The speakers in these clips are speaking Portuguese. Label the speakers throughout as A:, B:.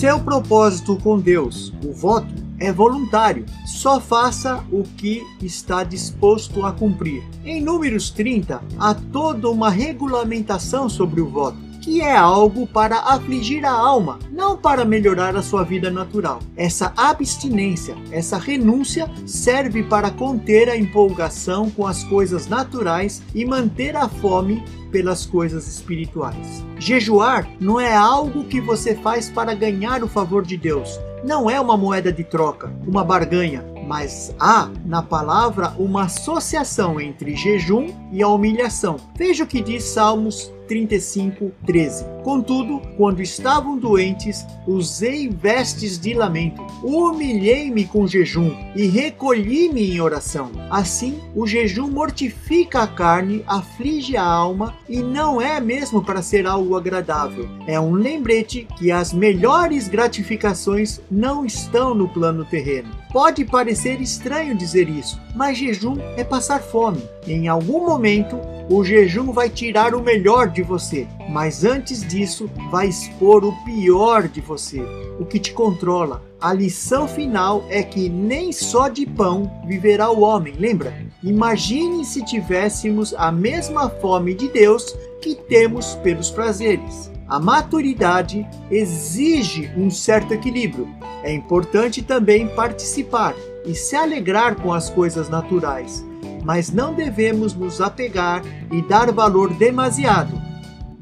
A: Seu propósito com Deus, o voto, é voluntário. Só faça o que está disposto a cumprir. Em Números 30, há toda uma regulamentação sobre o voto que é algo para afligir a alma, não para melhorar a sua vida natural. Essa abstinência, essa renúncia serve para conter a empolgação com as coisas naturais e manter a fome pelas coisas espirituais. Jejuar não é algo que você faz para ganhar o favor de Deus. Não é uma moeda de troca, uma barganha, mas há na palavra uma associação entre jejum e a humilhação. Veja o que diz Salmos 35, 13. Contudo, quando estavam doentes, usei vestes de lamento, humilhei-me com jejum e recolhi-me em oração. Assim, o jejum mortifica a carne, aflige a alma e não é mesmo para ser algo agradável. É um lembrete que as melhores gratificações não estão no plano terreno. Pode parecer estranho dizer isso, mas jejum é passar fome. Em algum momento, o jejum vai tirar o melhor de você, mas antes disso, vai expor o pior de você, o que te controla. A lição final é que nem só de pão viverá o homem, lembra? Imagine se tivéssemos a mesma fome de Deus que temos pelos prazeres. A maturidade exige um certo equilíbrio. É importante também participar e se alegrar com as coisas naturais mas não devemos nos apegar e dar valor demasiado.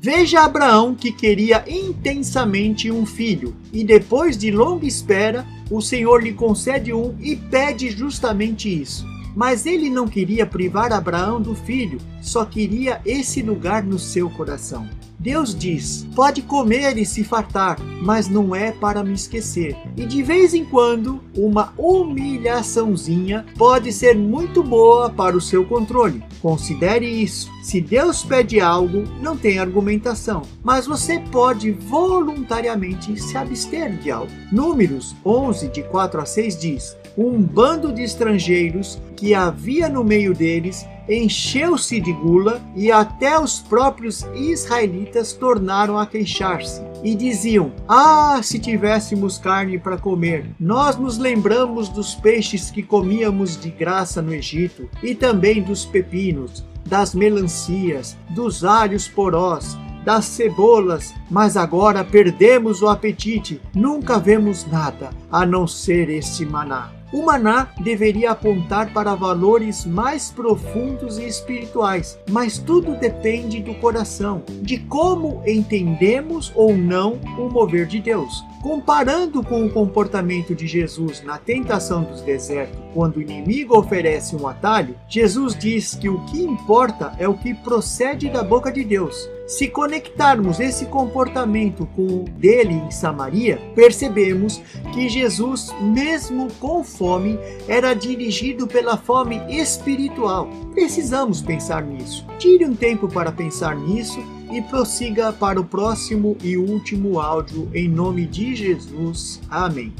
A: Veja Abraão que queria intensamente um filho, e depois de longa espera, o Senhor lhe concede um e pede justamente isso. Mas ele não queria privar Abraão do filho, só queria esse lugar no seu coração. Deus diz: pode comer e se fartar, mas não é para me esquecer. E de vez em quando, uma humilhaçãozinha pode ser muito boa para o seu controle. Considere isso. Se Deus pede algo, não tem argumentação, mas você pode voluntariamente se abster de algo. Números 11, de 4 a 6 diz: Um bando de estrangeiros que havia no meio deles encheu-se de gula e até os próprios israelitas tornaram a queixar-se e diziam: Ah, se tivéssemos carne para comer! Nós nos lembramos dos peixes que comíamos de graça no Egito e também dos pepinos, das melancias, dos alhos porós das cebolas, mas agora perdemos o apetite, nunca vemos nada a não ser este maná. O maná deveria apontar para valores mais profundos e espirituais, mas tudo depende do coração, de como entendemos ou não o mover de Deus. Comparando com o comportamento de Jesus na tentação dos desertos, quando o inimigo oferece um atalho, Jesus diz que o que importa é o que procede da boca de Deus. Se conectarmos esse comportamento com o dele em Samaria, percebemos que Jesus, mesmo com fome, era dirigido pela fome espiritual. Precisamos pensar nisso. Tire um tempo para pensar nisso e prossiga para o próximo e último áudio em nome de Jesus. Amém.